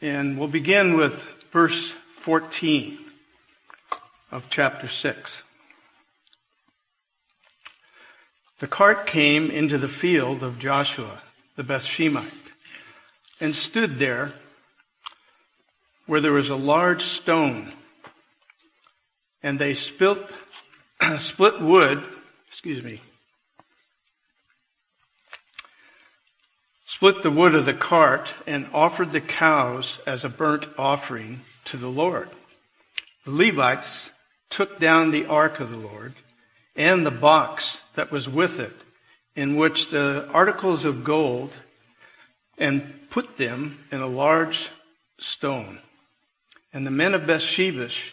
and we'll begin with verse 14 of chapter 6. The cart came into the field of Joshua the Bethshemite and stood there where there was a large stone, and they spilt, split wood, excuse me, split the wood of the cart, and offered the cows as a burnt offering to the Lord. The Levites took down the ark of the Lord and the box that was with it, in which the articles of gold, and put them in a large stone. And the men of Bethshemesh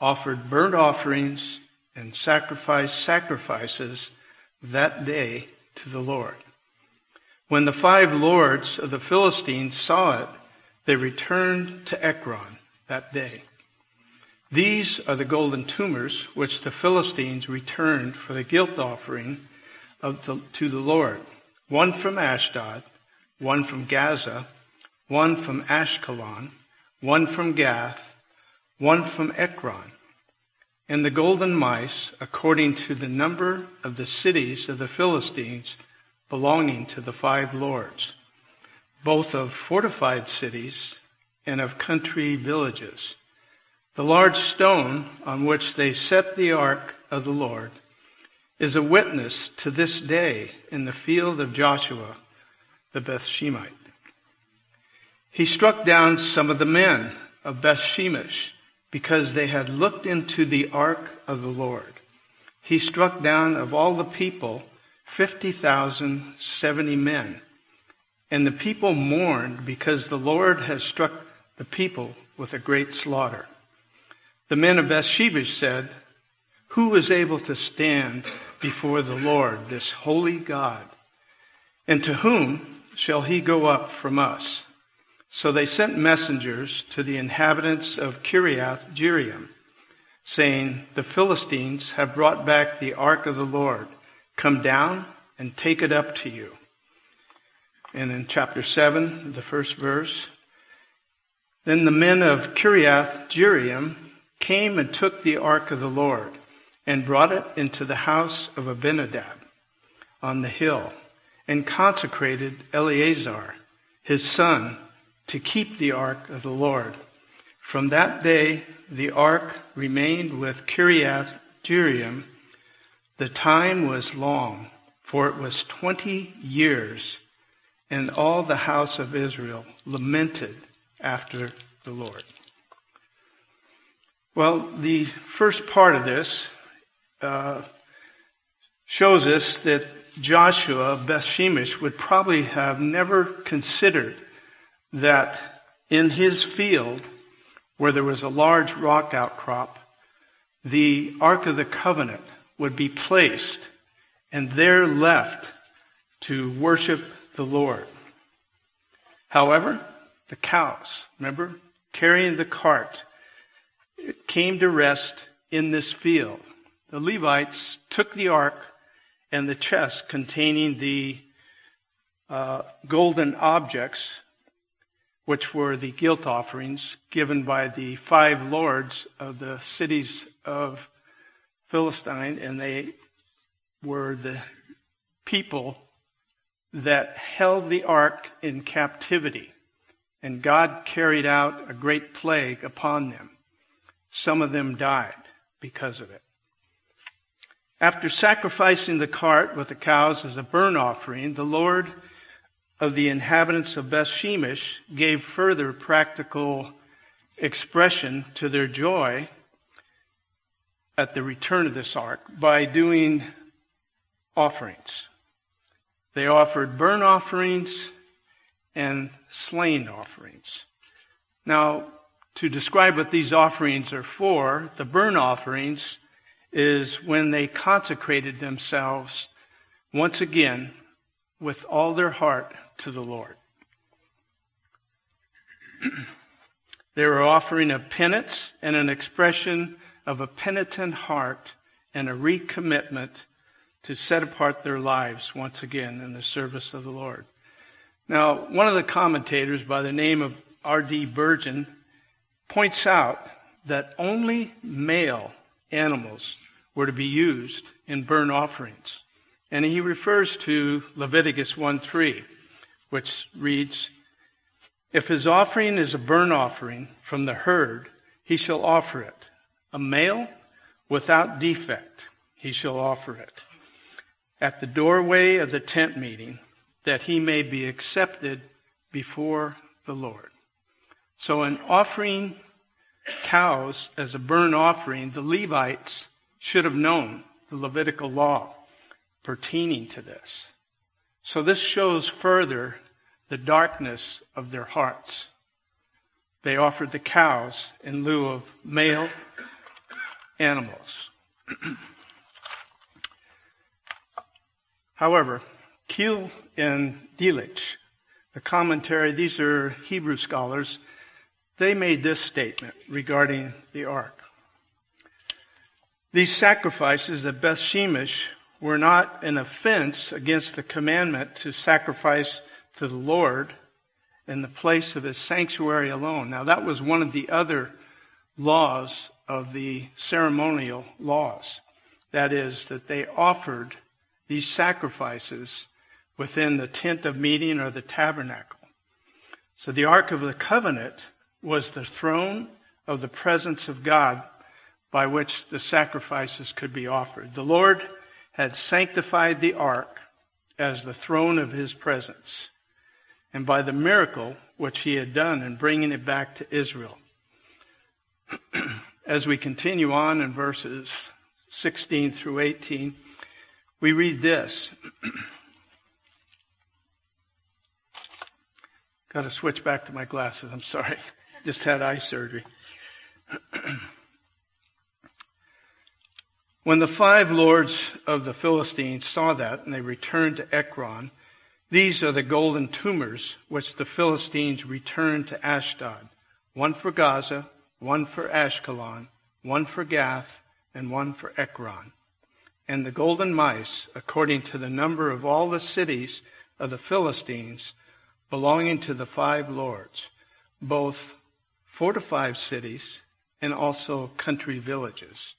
offered burnt offerings and sacrificed sacrifices that day to the Lord. When the five lords of the Philistines saw it, they returned to Ekron that day. These are the golden tumors which the Philistines returned for the guilt offering the, to the Lord one from Ashdod, one from Gaza, one from Ashkelon, one from Gath, one from Ekron. And the golden mice, according to the number of the cities of the Philistines, belonging to the five lords, both of fortified cities and of country villages. The large stone on which they set the ark of the Lord is a witness to this day in the field of Joshua the Bethshemite. He struck down some of the men of Bethshemesh because they had looked into the ark of the Lord. He struck down of all the people 50,070 men. And the people mourned because the Lord has struck the people with a great slaughter. The men of Bethshemesh said, Who is able to stand before the Lord, this holy God? And to whom shall he go up from us? So they sent messengers to the inhabitants of Kiriath Jearim, saying, The Philistines have brought back the ark of the Lord Come down and take it up to you. And in chapter 7, the first verse, then the men of Kiriath Jearim came and took the ark of the Lord and brought it into the house of Abinadab on the hill and consecrated Eleazar, his son, to keep the ark of the Lord. From that day, the ark remained with Kiriath Jearim the time was long, for it was 20 years, and all the house of Israel lamented after the Lord. Well, the first part of this uh, shows us that Joshua of Bethshemesh would probably have never considered that in his field, where there was a large rock outcrop, the Ark of the Covenant would be placed and there left to worship the Lord. However, the cows, remember, carrying the cart, came to rest in this field. The Levites took the ark and the chest containing the uh, golden objects, which were the guilt offerings given by the five lords of the cities of Philistine, and they were the people that held the ark in captivity. And God carried out a great plague upon them. Some of them died because of it. After sacrificing the cart with the cows as a burnt offering, the Lord of the inhabitants of Bethshemesh gave further practical expression to their joy at the return of this ark by doing offerings. They offered burnt offerings and slain offerings. Now, to describe what these offerings are for, the burnt offerings is when they consecrated themselves once again with all their heart to the Lord. they were offering a penance and an expression of a penitent heart and a recommitment to set apart their lives once again in the service of the Lord. Now, one of the commentators by the name of R.D. Bergen points out that only male animals were to be used in burnt offerings. And he refers to Leviticus 1 3, which reads, If his offering is a burnt offering from the herd, he shall offer it. A male without defect, he shall offer it. At the doorway of the tent meeting, that he may be accepted before the Lord. So, in offering cows as a burnt offering, the Levites should have known the Levitical law pertaining to this. So, this shows further the darkness of their hearts. They offered the cows in lieu of male animals. However, Keil and Delitzsch, the commentary, these are Hebrew scholars, they made this statement regarding the ark. These sacrifices at Beth Shemesh were not an offense against the commandment to sacrifice to the Lord in the place of his sanctuary alone. Now, that was one of the other laws of the ceremonial laws. That is, that they offered these sacrifices within the tent of meeting or the tabernacle. So the Ark of the Covenant was the throne of the presence of God by which the sacrifices could be offered. The Lord had sanctified the ark as the throne of his presence, and by the miracle which he had done in bringing it back to Israel. as we continue on in verses 16 through 18, we read this. Got to switch back to my glasses. I'm sorry. Just had eye surgery. when the five lords of the Philistines saw that and they returned to Ekron, these are the golden tumors which the Philistines returned to Ashdod one for Gaza, one for Ashkelon, one for Gath, and one for Ekron. And the golden mice, according to the number of all the cities of the Philistines belonging to the five lords, both fortified cities, and also country villages.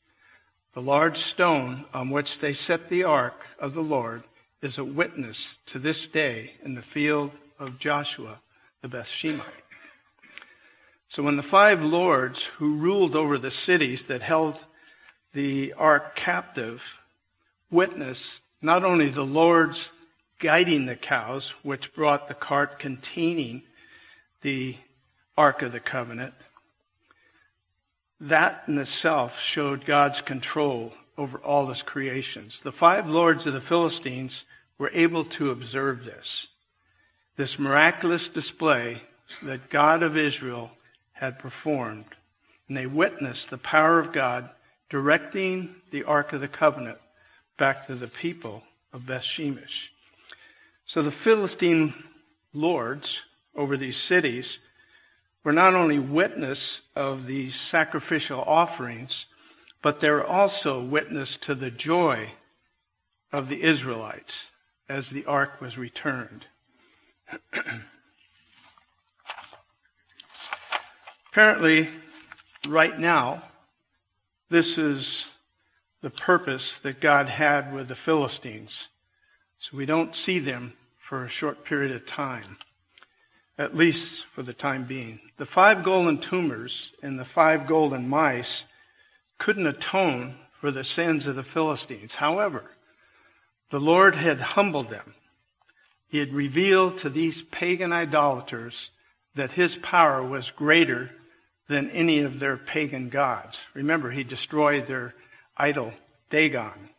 The large stone on which they set the ark of the Lord is a witness to this day in the field of Joshua the Bethshemite. So when the five lords who ruled over the cities that held the ark captive witnessed not only the Lord's guiding the cows, which brought the cart containing the Ark of the Covenant, that in itself showed God's control over all his creations. The five lords of the Philistines were able to observe this, this miraculous display that God of Israel had performed. And they witnessed the power of God directing the Ark of the Covenant back to the people of Beth Shemesh. So the Philistine lords over these cities were not only witness of these sacrificial offerings, but they're also witness to the joy of the Israelites as the ark was returned. Apparently, right now, this is the purpose that God had with the Philistines. So we don't see them for a short period of time at least for the time being. The five golden tumors and the five golden mice couldn't atone for the sins of the Philistines. However, the Lord had humbled them. He had revealed to these pagan idolaters that his power was greater than any of their pagan gods. Remember, he destroyed their idol, Dagon.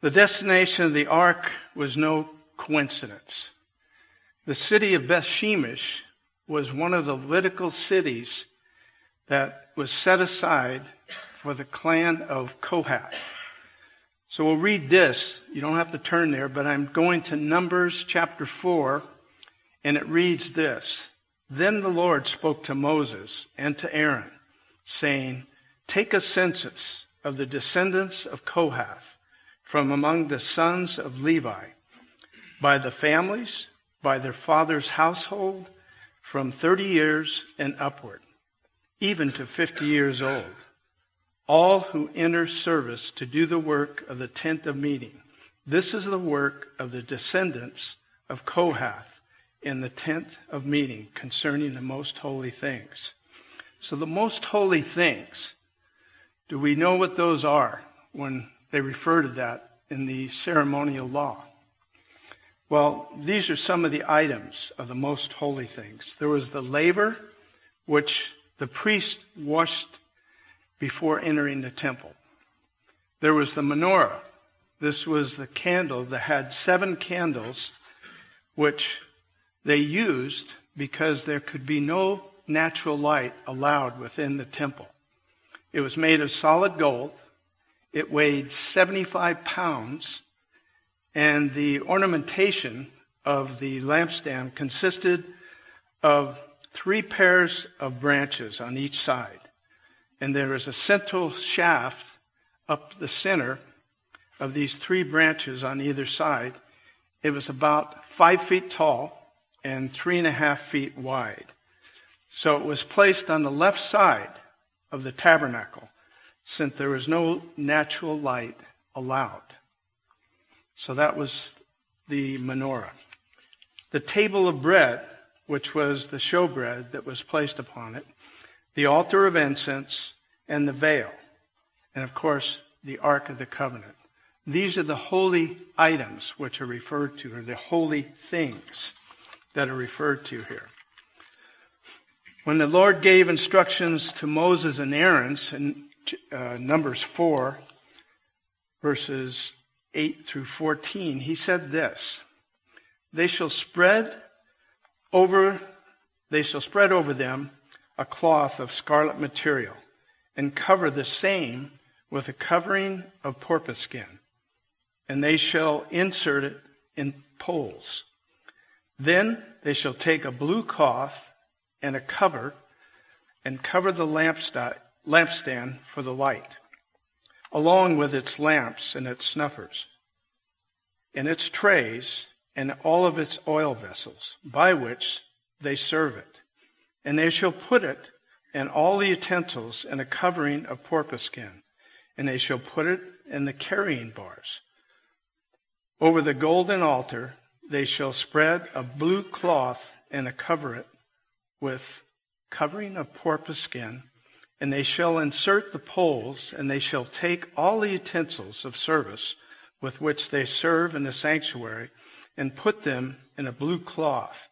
The destination of the ark was no coincidence. The city of Bethshemesh was one of the Levitical cities that was set aside for the clan of Kohath. So we'll read this. You don't have to turn there, but I'm going to Numbers chapter 4, and it reads this. Then the Lord spoke to Moses and to Aaron, saying, Take a census of the descendants of Kohath from among the sons of Levi, by the families, by their father's household, from 30 years and upward, even to 50 years old, all who enter service to do the work of the tent of meeting. This is the work of the descendants of Kohath in the tent of meeting concerning the most holy things. So, the most holy things, do we know what those are when they refer to that in the ceremonial law? Well, these are some of the items of the most holy things. There was the laver, which the priest washed before entering the temple. There was the menorah. This was the candle that had seven candles, which they used because there could be no natural light allowed within the temple. It was made of solid gold. It weighed 75 pounds and the ornamentation of the lampstand consisted of three pairs of branches on each side. And there is a central shaft up the center of these three branches on either side. It was about five feet tall and three and a half feet wide. So it was placed on the left side of the tabernacle since there was no natural light allowed. So that was the menorah. The table of bread, which was the showbread that was placed upon it, the altar of incense, and the veil. And of course, the Ark of the Covenant. These are the holy items which are referred to, or the holy things that are referred to here. When the Lord gave instructions to Moses and Aaron in uh, Numbers 4, verses 8 through 14, he said this They shall spread over they shall spread over them a cloth of scarlet material, and cover the same with a covering of porpoise skin, and they shall insert it in poles. Then they shall take a blue cloth and a cover, and cover the lampstand for the light along with its lamps and its snuffers, and its trays, and all of its oil vessels, by which they serve it. And they shall put it and all the utensils in a covering of porpoise skin, and they shall put it in the carrying bars. Over the golden altar they shall spread a blue cloth and a cover it with covering of porpoise skin and they shall insert the poles, and they shall take all the utensils of service with which they serve in the sanctuary, and put them in a blue cloth,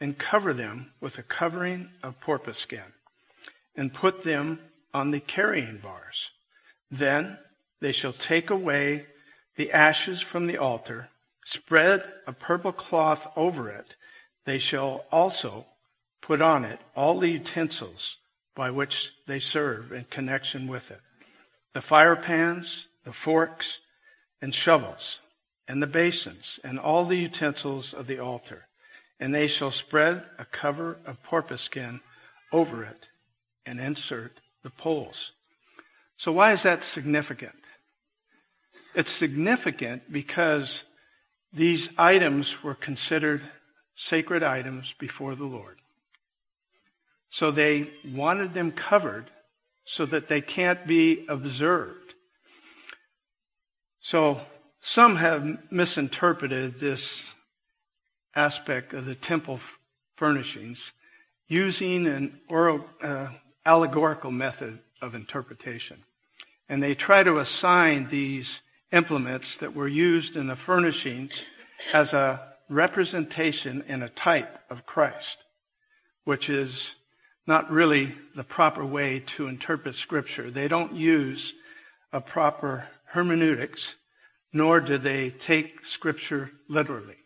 and cover them with a covering of porpoise skin, and put them on the carrying bars. Then they shall take away the ashes from the altar, spread a purple cloth over it. They shall also put on it all the utensils by which they serve in connection with it the fire pans, the forks, and shovels, and the basins, and all the utensils of the altar. And they shall spread a cover of porpoise skin over it and insert the poles. So, why is that significant? It's significant because these items were considered sacred items before the Lord. So they wanted them covered so that they can't be observed. So some have misinterpreted this aspect of the temple furnishings using an oral, uh, allegorical method of interpretation. And they try to assign these implements that were used in the furnishings as a representation and a type of Christ, which is not really the proper way to interpret Scripture. They don't use a proper hermeneutics, nor do they take Scripture literally,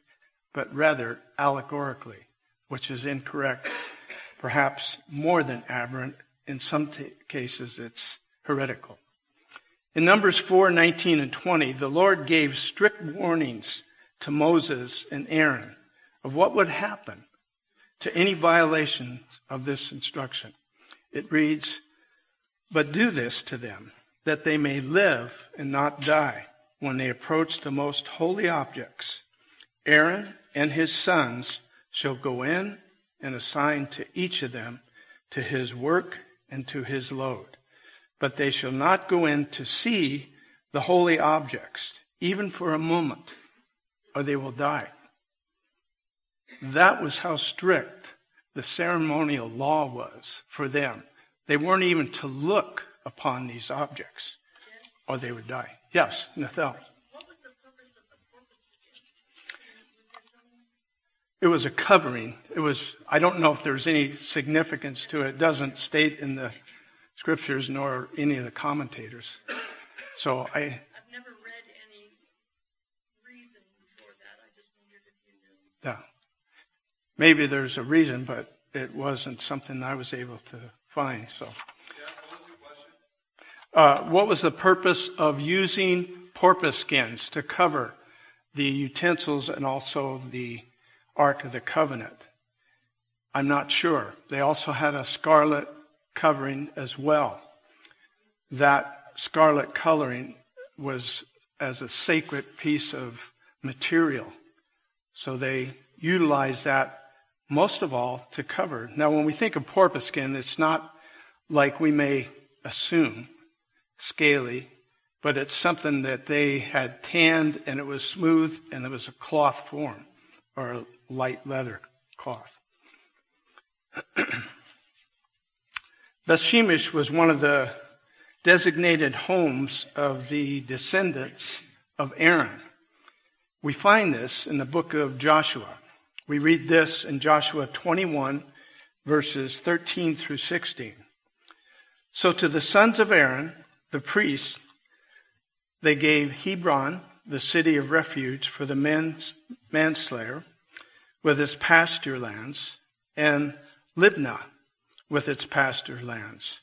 but rather allegorically, which is incorrect. perhaps more than aberrant. In some t- cases, it's heretical. In Numbers 4 19 and 20, the Lord gave strict warnings to Moses and Aaron of what would happen to any violation of this instruction. It reads, But do this to them, that they may live and not die when they approach the most holy objects. Aaron and his sons shall go in and assign to each of them to his work and to his load but they shall not go in to see the holy objects, even for a moment, or they will die. That was how strict the ceremonial law was for them. They weren't even to look upon these objects, or they would die. Yes, Nathal. What was the purpose of the purpose? It was a covering. It was, I don't know if there's any significance to it. It doesn't state in the scriptures nor any of the commentators. So I. I've never read any reason for that. I just wondered if you knew. Yeah. Maybe there's a reason, but it wasn't something I was able to find. So. Uh, what was the purpose of using porpoise skins to cover the utensils and also the Ark of the Covenant? I'm not sure. They also had a scarlet covering as well. That scarlet coloring was as a sacred piece of material. So they utilized that most of all to cover. Now, when we think of porpoise skin, it's not like we may assume scaly, but it's something that they had tanned and it was smooth and it was a cloth form or a light leather cloth. Bethshemesh was one of the designated homes of the descendants of Aaron. We find this in the book of Joshua. We read this in Joshua 21, verses 13 through 16. So to the sons of Aaron, the priests, they gave Hebron, the city of refuge for the mans- manslayer, with its pasture lands, and Libnah, with its pasture lands,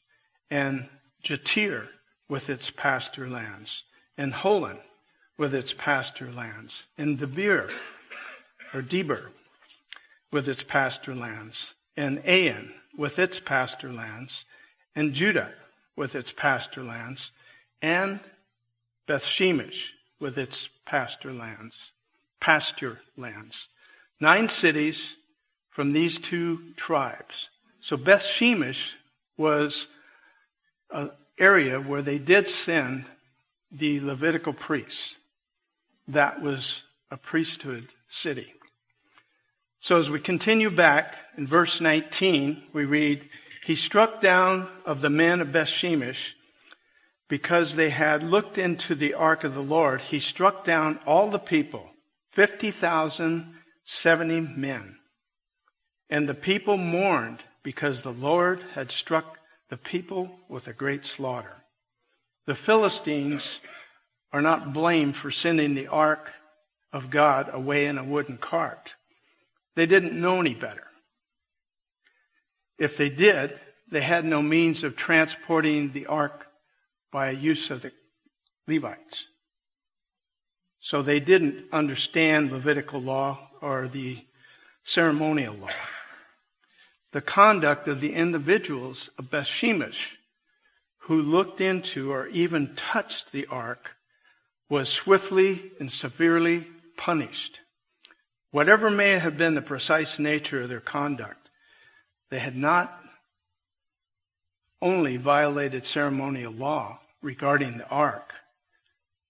and Jatir with its pasture lands, and Holon with its pasture lands, and Debir, or Deber, with its pasture lands, and Ain with its pasture lands, and Juttah with its pasture lands, and Bethshemesh with its pasture lands, pasture lands. Nine cities from these two tribes so Beth Shemesh was an area where they did send the Levitical priests. That was a priesthood city. So as we continue back in verse 19, we read, He struck down of the men of Beth Shemesh because they had looked into the ark of the Lord. He struck down all the people, 50,070 men. And the people mourned because the Lord had struck the people with a great slaughter. The Philistines are not blamed for sending the ark of God away in a wooden cart. They didn't know any better. If they did, they had no means of transporting the ark by use of the Levites. So they didn't understand Levitical law or the ceremonial law the conduct of the individuals of Bethshemesh who looked into or even touched the ark was swiftly and severely punished. Whatever may have been the precise nature of their conduct, they had not only violated ceremonial law regarding the ark,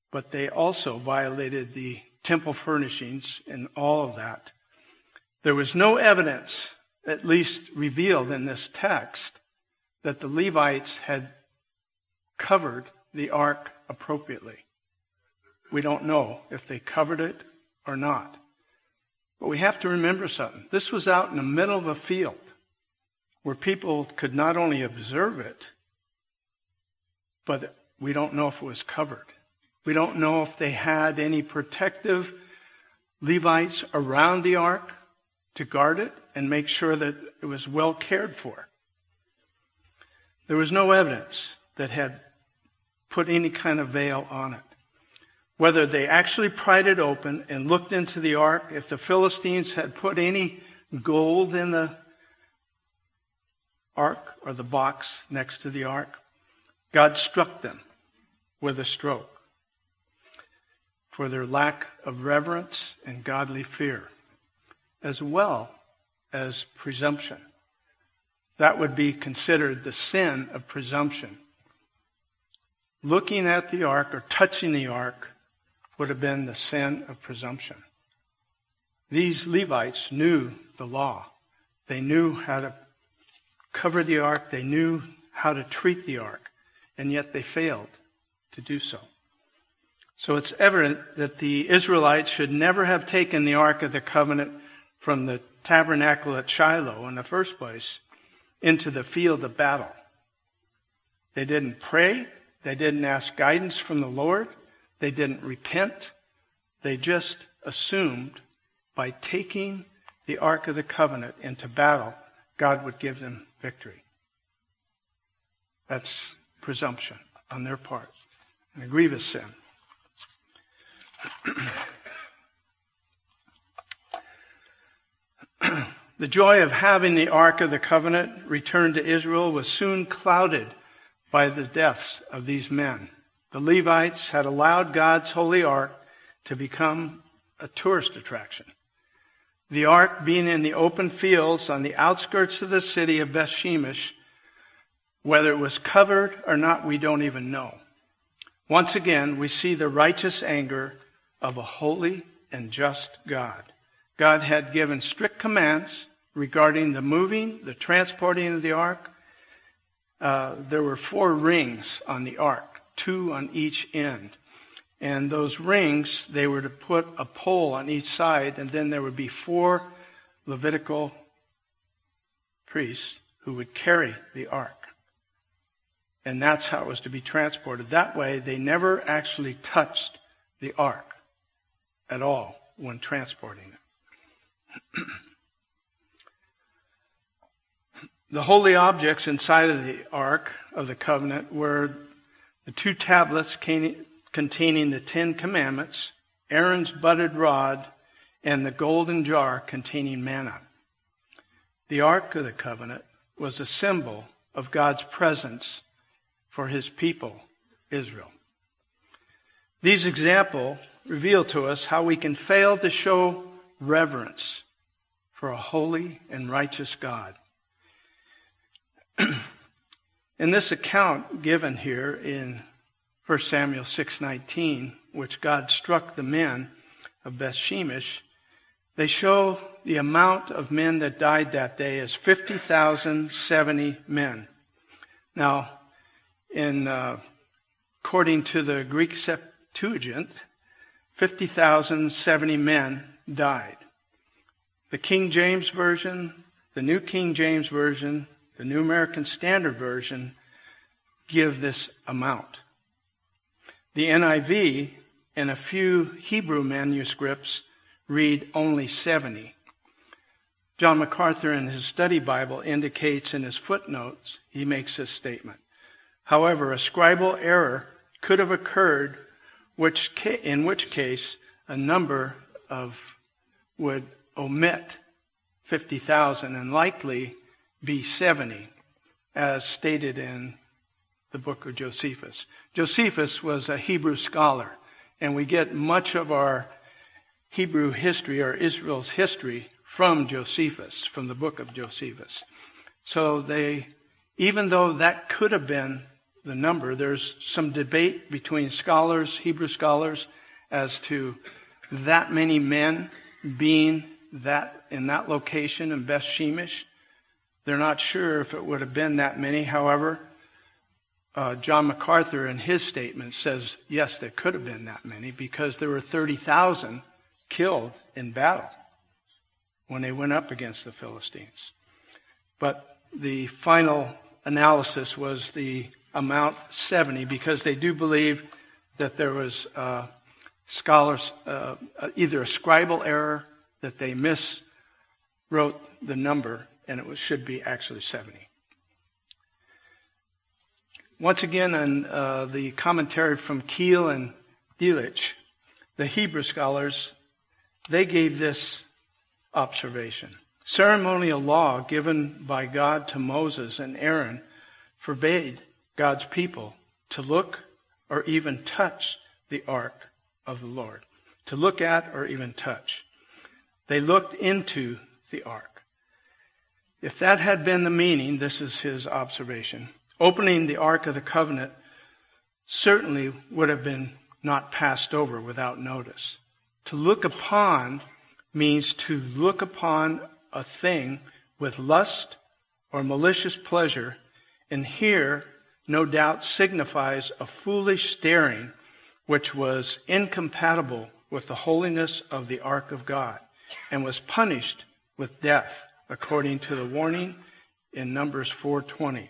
but they also violated the temple furnishings and all of that. There was no evidence at least revealed in this text that the Levites had covered the ark appropriately. We don't know if they covered it or not. But we have to remember something. This was out in the middle of a field where people could not only observe it, but we don't know if it was covered. We don't know if they had any protective Levites around the ark to guard it and make sure that it was well cared for. There was no evidence that had put any kind of veil on it. Whether they actually pried it open and looked into the ark, if the Philistines had put any gold in the ark or the box next to the ark, God struck them with a stroke for their lack of reverence and godly fear, as well as presumption. That would be considered the sin of presumption. Looking at the ark or touching the ark would have been the sin of presumption. These Levites knew the law. They knew how to cover the ark. They knew how to treat the ark. And yet they failed to do so. So it's evident that the Israelites should never have taken the Ark of the Covenant from the tabernacle at Shiloh in the first place into the field of battle. They didn't pray. They didn't ask guidance from the Lord. They didn't repent. They just assumed by taking the Ark of the Covenant into battle, God would give them victory. That's presumption on their part, and a grievous sin. the joy of having the Ark of the Covenant returned to Israel was soon clouded by the deaths of these men. The Levites had allowed God's holy ark to become a tourist attraction. The ark being in the open fields on the outskirts of the city of Bethshemesh, whether it was covered or not, we don't even know. Once again, we see the righteous anger of a holy and just God. God had given strict commands regarding the moving, the transporting of the ark. Uh, there were four rings on the ark two on each end. And those rings, they were to put a pole on each side, and then there would be four Levitical priests who would carry the ark. And that's how it was to be transported. That way, they never actually touched the ark at all when transporting it. The holy objects inside of the ark of the covenant were the two tablets containing the Ten Commandments, Aaron's budded rod, and the golden jar containing manna. The Ark of the Covenant was a symbol of God's presence for his people, Israel. These examples reveal to us how we can fail to show reverence for a holy and righteous God. In this account given here in 1 Samuel 6:19, which God struck the men of Bethshemesh, they show the amount of men that died that day as 50,070 men. Now, in uh, according to the Greek Septuagint, 50,070 men died. The King James Version, the New King James Version, the New American Standard Version give this amount. The NIV and a few Hebrew manuscripts read only 70. John MacArthur in his study Bible indicates in his footnotes, he makes this statement. However, a scribal error could have occurred, which in which case a number of would omit 50,000 and likely be 70, as stated in the book of Josephus. Josephus was a Hebrew scholar, and we get much of our Hebrew history or Israel's history from Josephus, from the book of Josephus. So they, even though that could have been the number, there's some debate between scholars, Hebrew scholars, as to that many men being that in that location in Beth Shemesh. They're not sure if it would have been that many. However, uh, John MacArthur in his statement says, yes, there could have been that many because there were 30,000 killed in battle when they went up against the Philistines. But the final analysis was the amount 70 because they do believe that there was uh, scholars, uh, either a scribal error that they miswrote the number, and it was, should be actually 70. Once again, in uh, the commentary from Keil and Delitzsch, the Hebrew scholars, they gave this observation. Ceremonial law given by God to Moses and Aaron forbade God's people to look or even touch the ark of the Lord, to look at or even touch. They looked into the ark. If that had been the meaning, this is his observation, opening the ark of the covenant certainly would have been not passed over without notice. To look upon means to look upon a thing with lust or malicious pleasure, and here, no doubt, signifies a foolish staring which was incompatible with the holiness of the ark of God and was punished with death according to the warning in Numbers 4:20.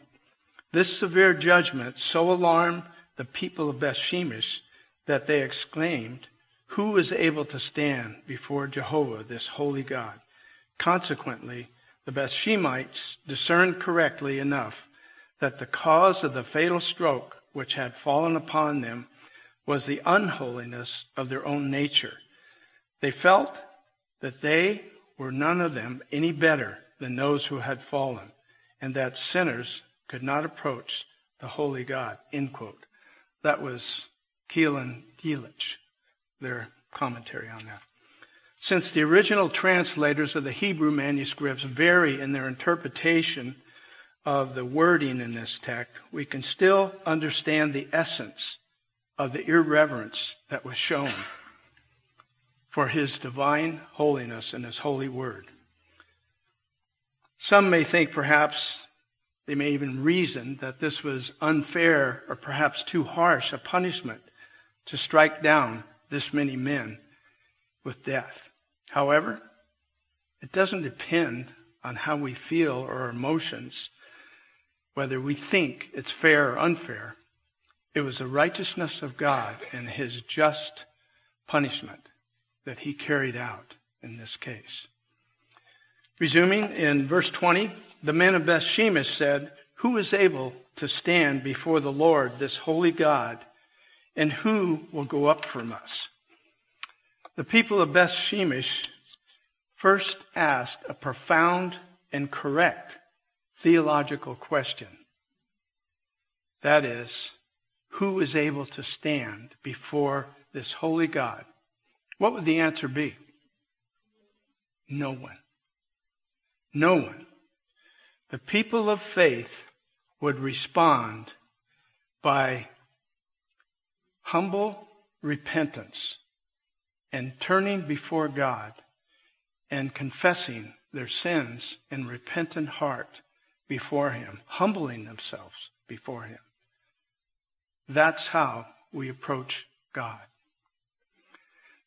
This severe judgment so alarmed the people of Bethshemesh that they exclaimed, Who is able to stand before Jehovah, this holy God? Consequently, the Beth Shemites discerned correctly enough that the cause of the fatal stroke which had fallen upon them was the unholiness of their own nature. They felt that they were none of them any better than those who had fallen, and that sinners could not approach the holy God. End quote. That was Keil and Delitzsch, their commentary on that. Since the original translators of the Hebrew manuscripts vary in their interpretation of the wording in this text, we can still understand the essence of the irreverence that was shown for his divine holiness and his holy word. Some may think perhaps, they may even reason that this was unfair or perhaps too harsh a punishment to strike down this many men with death. However, it doesn't depend on how we feel or our emotions, whether we think it's fair or unfair. It was the righteousness of God and his just punishment that he carried out in this case. Resuming in verse 20, the men of Beth Shemesh said, Who is able to stand before the Lord, this holy God, and who will go up from us? The people of Beth Shemesh first asked a profound and correct theological question. That is, who is able to stand before this holy God? What would the answer be? No one. No one. The people of faith would respond by humble repentance and turning before God and confessing their sins in repentant heart before Him, humbling themselves before Him. That's how we approach God.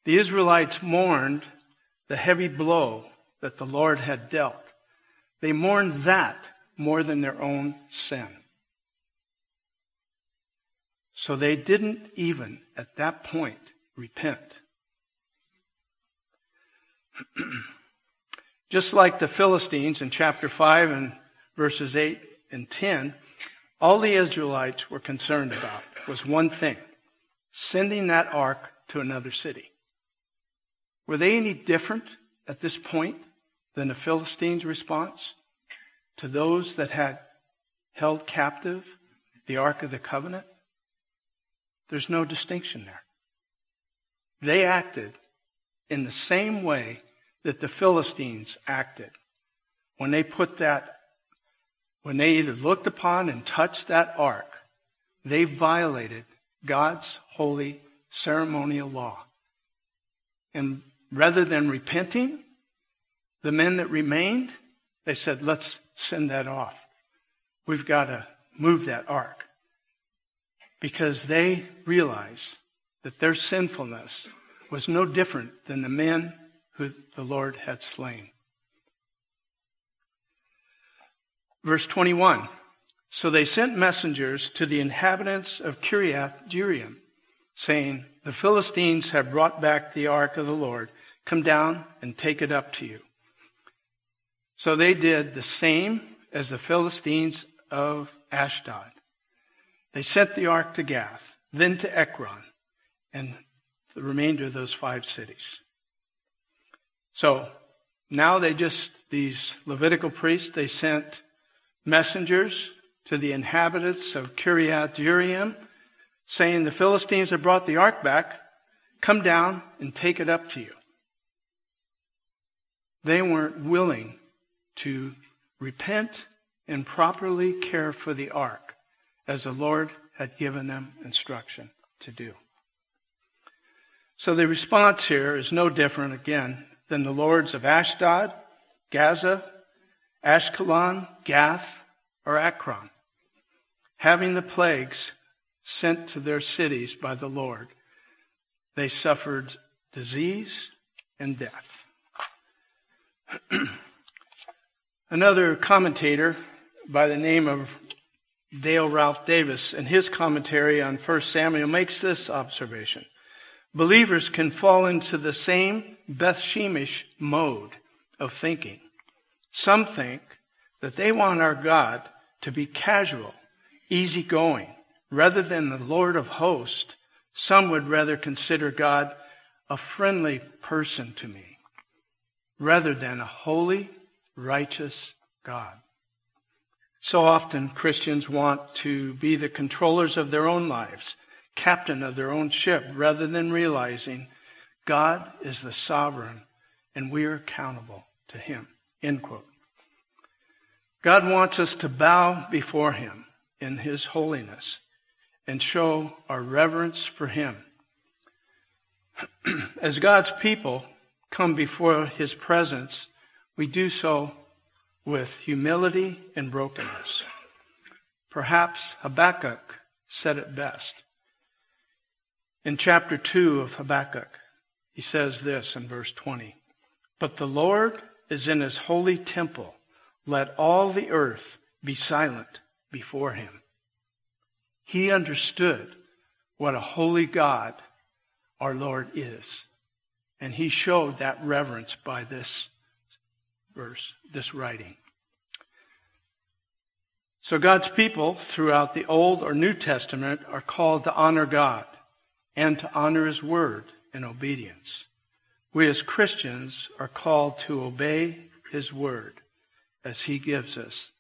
The Israelites mourned the heavy blow that the Lord had dealt. They mourned that more than their own sin. So they didn't even at that point repent. Just like the Philistines in chapter 5 and verses 8 and 10, all the Israelites were concerned about was one thing sending that ark to another city. Were they any different at this point than the Philistines' response to those that had held captive the Ark of the Covenant? There's no distinction there. They acted in the same way that the Philistines acted when they put that, when they either looked upon and touched that ark, they violated God's holy ceremonial law. And rather than repenting, the men that remained, they said, let's send that off. We've got to move that ark. Because they realized that their sinfulness was no different than the men who the Lord had slain. Verse 21. So they sent messengers to the inhabitants of Kiriath Jearim, saying, The Philistines have brought back the ark of the Lord. Come down and take it up to you. So they did the same as the Philistines of Ashdod. They sent the ark to Gath, then to Ekron, and the remainder of those five cities. So now they just, these Levitical priests, they sent messengers to the inhabitants of Kiriath Jearim, saying, The Philistines have brought the ark back. Come down and take it up to you. They weren't willing to repent and properly care for the ark as the Lord had given them instruction to do. So the response here is no different, again, than the lords of Ashdod, Gaza, Ashkelon, Gath, or Ekron, having the plagues sent to their cities by the Lord. They suffered disease and death. Another commentator by the name of Dale Ralph Davis, in his commentary on 1 Samuel, makes this observation. Believers can fall into the same Beth Shemesh mode of thinking. Some think that they want our God to be casual, easygoing, rather than the Lord of hosts. Some would rather consider God a friendly person to me, rather than a holy, righteous God. So often Christians want to be the controllers of their own lives captain of their own ship rather than realizing God is the sovereign and we are accountable to him. End quote. God wants us to bow before him in his holiness and show our reverence for him. As God's people come before his presence, we do so with humility and brokenness. Perhaps Habakkuk said it best. In chapter 2 of Habakkuk, he says this in verse 20 But the Lord is in his holy temple. Let all the earth be silent before him. He understood what a holy God our Lord is. And he showed that reverence by this verse, this writing. So God's people throughout the Old or New Testament are called to honor God and to honor his word in obedience. We as Christians are called to obey his word as he gives us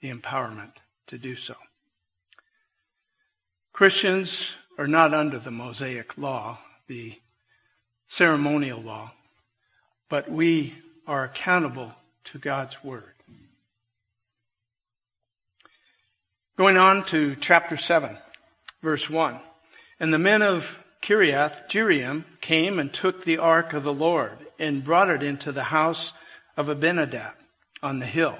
the empowerment to do so. Christians are not under the Mosaic law, the ceremonial law, but we are accountable to God's word. Going on to chapter 7, verse 1. And the men of Kiriath Jearim came and took the ark of the Lord and brought it into the house of Abinadab on the hill.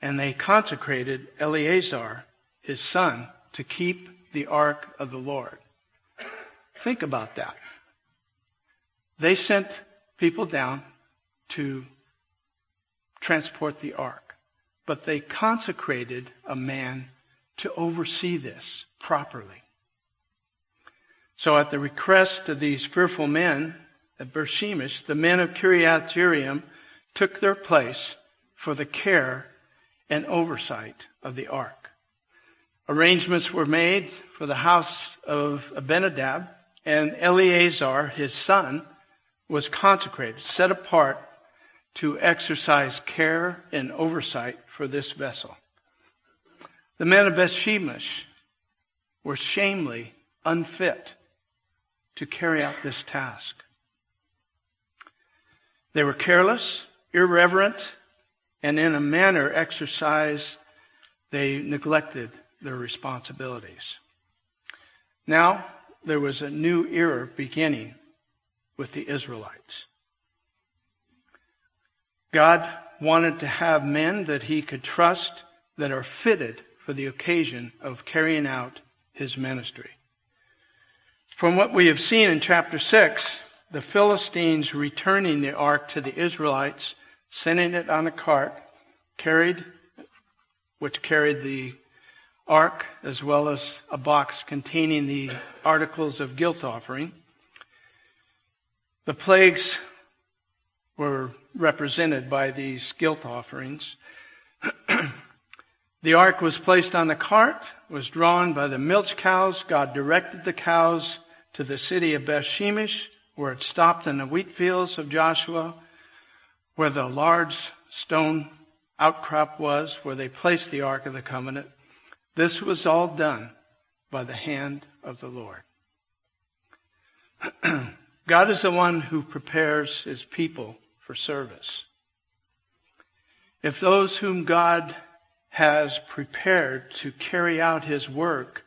And they consecrated Eleazar, his son, to keep the ark of the Lord. Think about that. They sent people down to transport the ark, but they consecrated a man to oversee this properly. So at the request of these fearful men at Beth Shemesh, the men of Kiriath Jearim took their place for the care and oversight of the ark. Arrangements were made for the house of Abinadab, and Eleazar, his son, was consecrated, set apart to exercise care and oversight for this vessel. The men of Bethshemesh were shamefully unfit to carry out this task. They were careless, irreverent, and in a manner exercised, they neglected their responsibilities. Now, there was a new era beginning with the Israelites. God wanted to have men that he could trust that are fitted for the occasion of carrying out his ministry. From what we have seen in chapter 6, the Philistines returning the ark to the Israelites, sending it on a cart, carried, which carried the ark as well as a box containing the articles of guilt offering. The plagues were represented by these guilt offerings. the ark was placed on the cart, was drawn by the milch cows. God directed the cows to the city of Bethshemesh, where it stopped in the wheat fields of Joshua, where the large stone outcrop was, where they placed the Ark of the Covenant. This was all done by the hand of the Lord. God is the one who prepares his people for service. If those whom God has prepared to carry out his work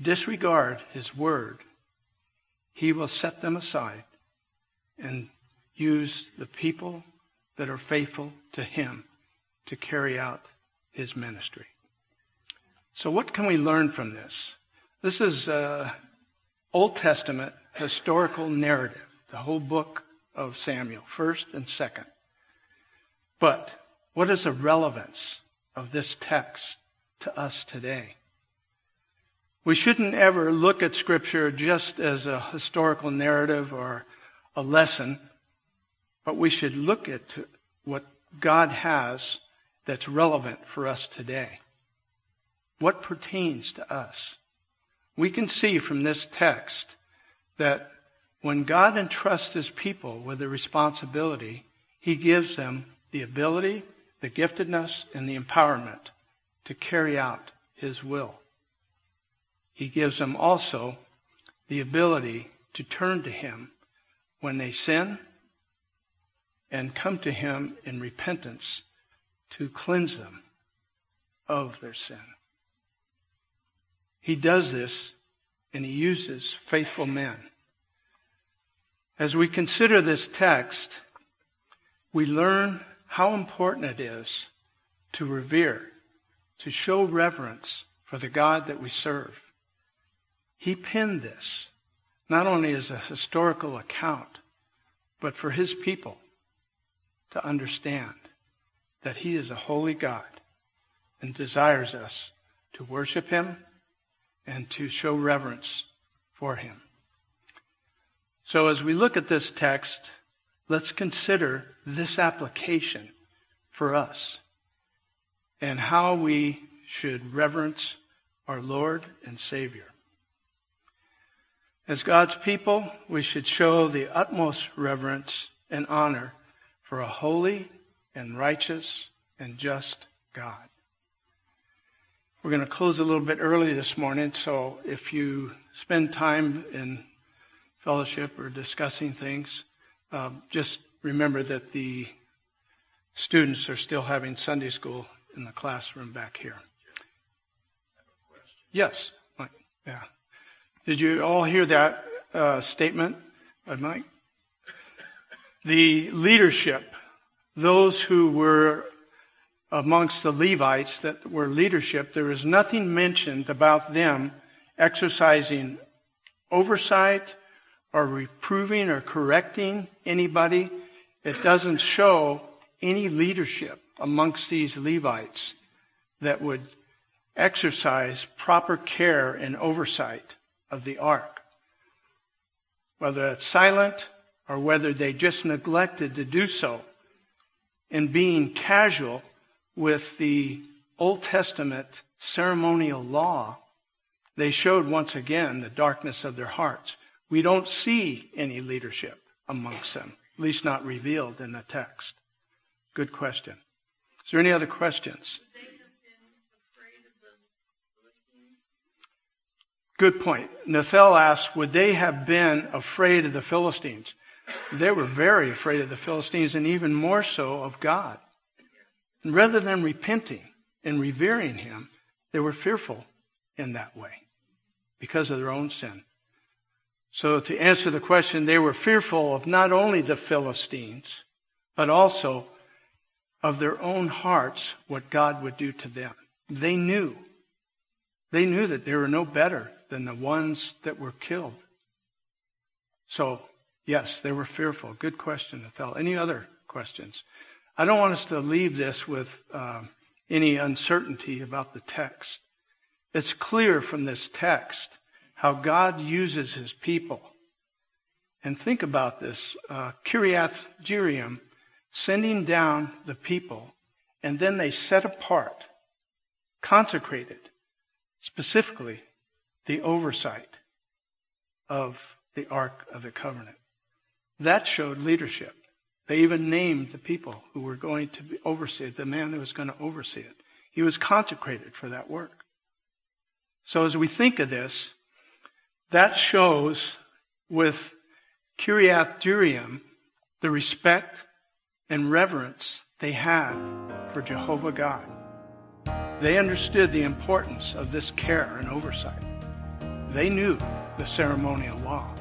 disregard his word, he will set them aside and use the people that are faithful to him to carry out his ministry. So, what can we learn from this? This is uh, Old Testament historical narrative, the whole book of Samuel, first and second. But what is the relevance of this text to us today? We shouldn't ever look at Scripture just as a historical narrative or a lesson, but we should look at what God has that's relevant for us today. What pertains to us? We can see from this text that when God entrusts his people with a responsibility, he gives them the ability, the giftedness, and the empowerment to carry out his will. He gives them also the ability to turn to Him when they sin and come to Him in repentance to cleanse them of their sin. He does this and He uses faithful men. As we consider this text, we learn how important it is to revere, to show reverence for the God that we serve. He penned this not only as a historical account, but for his people to understand that he is a holy God and desires us to worship him and to show reverence for him. So as we look at this text, let's consider this application for us and how we should reverence our Lord and Savior. As God's people, we should show the utmost reverence and honor for a holy and righteous and just God. We're going to close a little bit early this morning, so if you spend time in fellowship or discussing things, uh, just remember that the students are still having Sunday school in the classroom back here. Yes, Mike. Yeah. Did you all hear that uh, statement of Mike? The leadership, those who were amongst the Levites that were leadership, there is nothing mentioned about them exercising oversight or reproving or correcting anybody. It doesn't show any leadership amongst these Levites that would exercise proper care and oversight of the ark. Whether it's silent or whether they just neglected to do so in being casual with the Old Testament ceremonial law, they showed once again the darkness of their hearts. We don't see any leadership amongst them, at least not revealed in the text. Good question. Is there any other questions? Good point. Nathel asks, would they have been afraid of the Philistines? They were very afraid of the Philistines and even more so of God. And rather than repenting and revering him, they were fearful in that way because of their own sin. So to answer the question, they were fearful of not only the Philistines, but also of their own hearts, what God would do to them. They knew. They knew that they were no better than the ones that were killed. So, yes, they were fearful. Good question, Ethel. Any other questions? I don't want us to leave this with uh, any uncertainty about the text. It's clear from this text how God uses his people. And think about this. Uh, Jearim sending down the people, and then they set apart, consecrated, specifically the oversight of the Ark of the Covenant. That showed leadership. They even named the people who were going to oversee it, the man who was going to oversee it. He was consecrated for that work. So as we think of this, that shows with Kiriath Jearim the respect and reverence they had for Jehovah God. They understood the importance of this care and oversight. They knew the ceremonial law,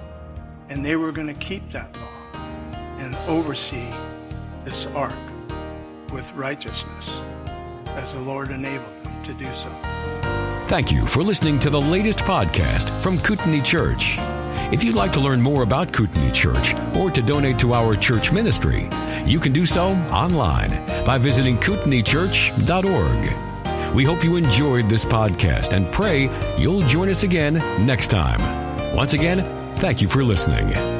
and they were going to keep that law and oversee this ark with righteousness as the Lord enabled them to do so. Thank you for listening to the latest podcast from Kootenai Church. If you'd like to learn more about Kootenai Church or to donate to our church ministry, you can do so online by visiting kootenaichurch.org. We hope you enjoyed this podcast and pray you'll join us again next time. Once again, thank you for listening.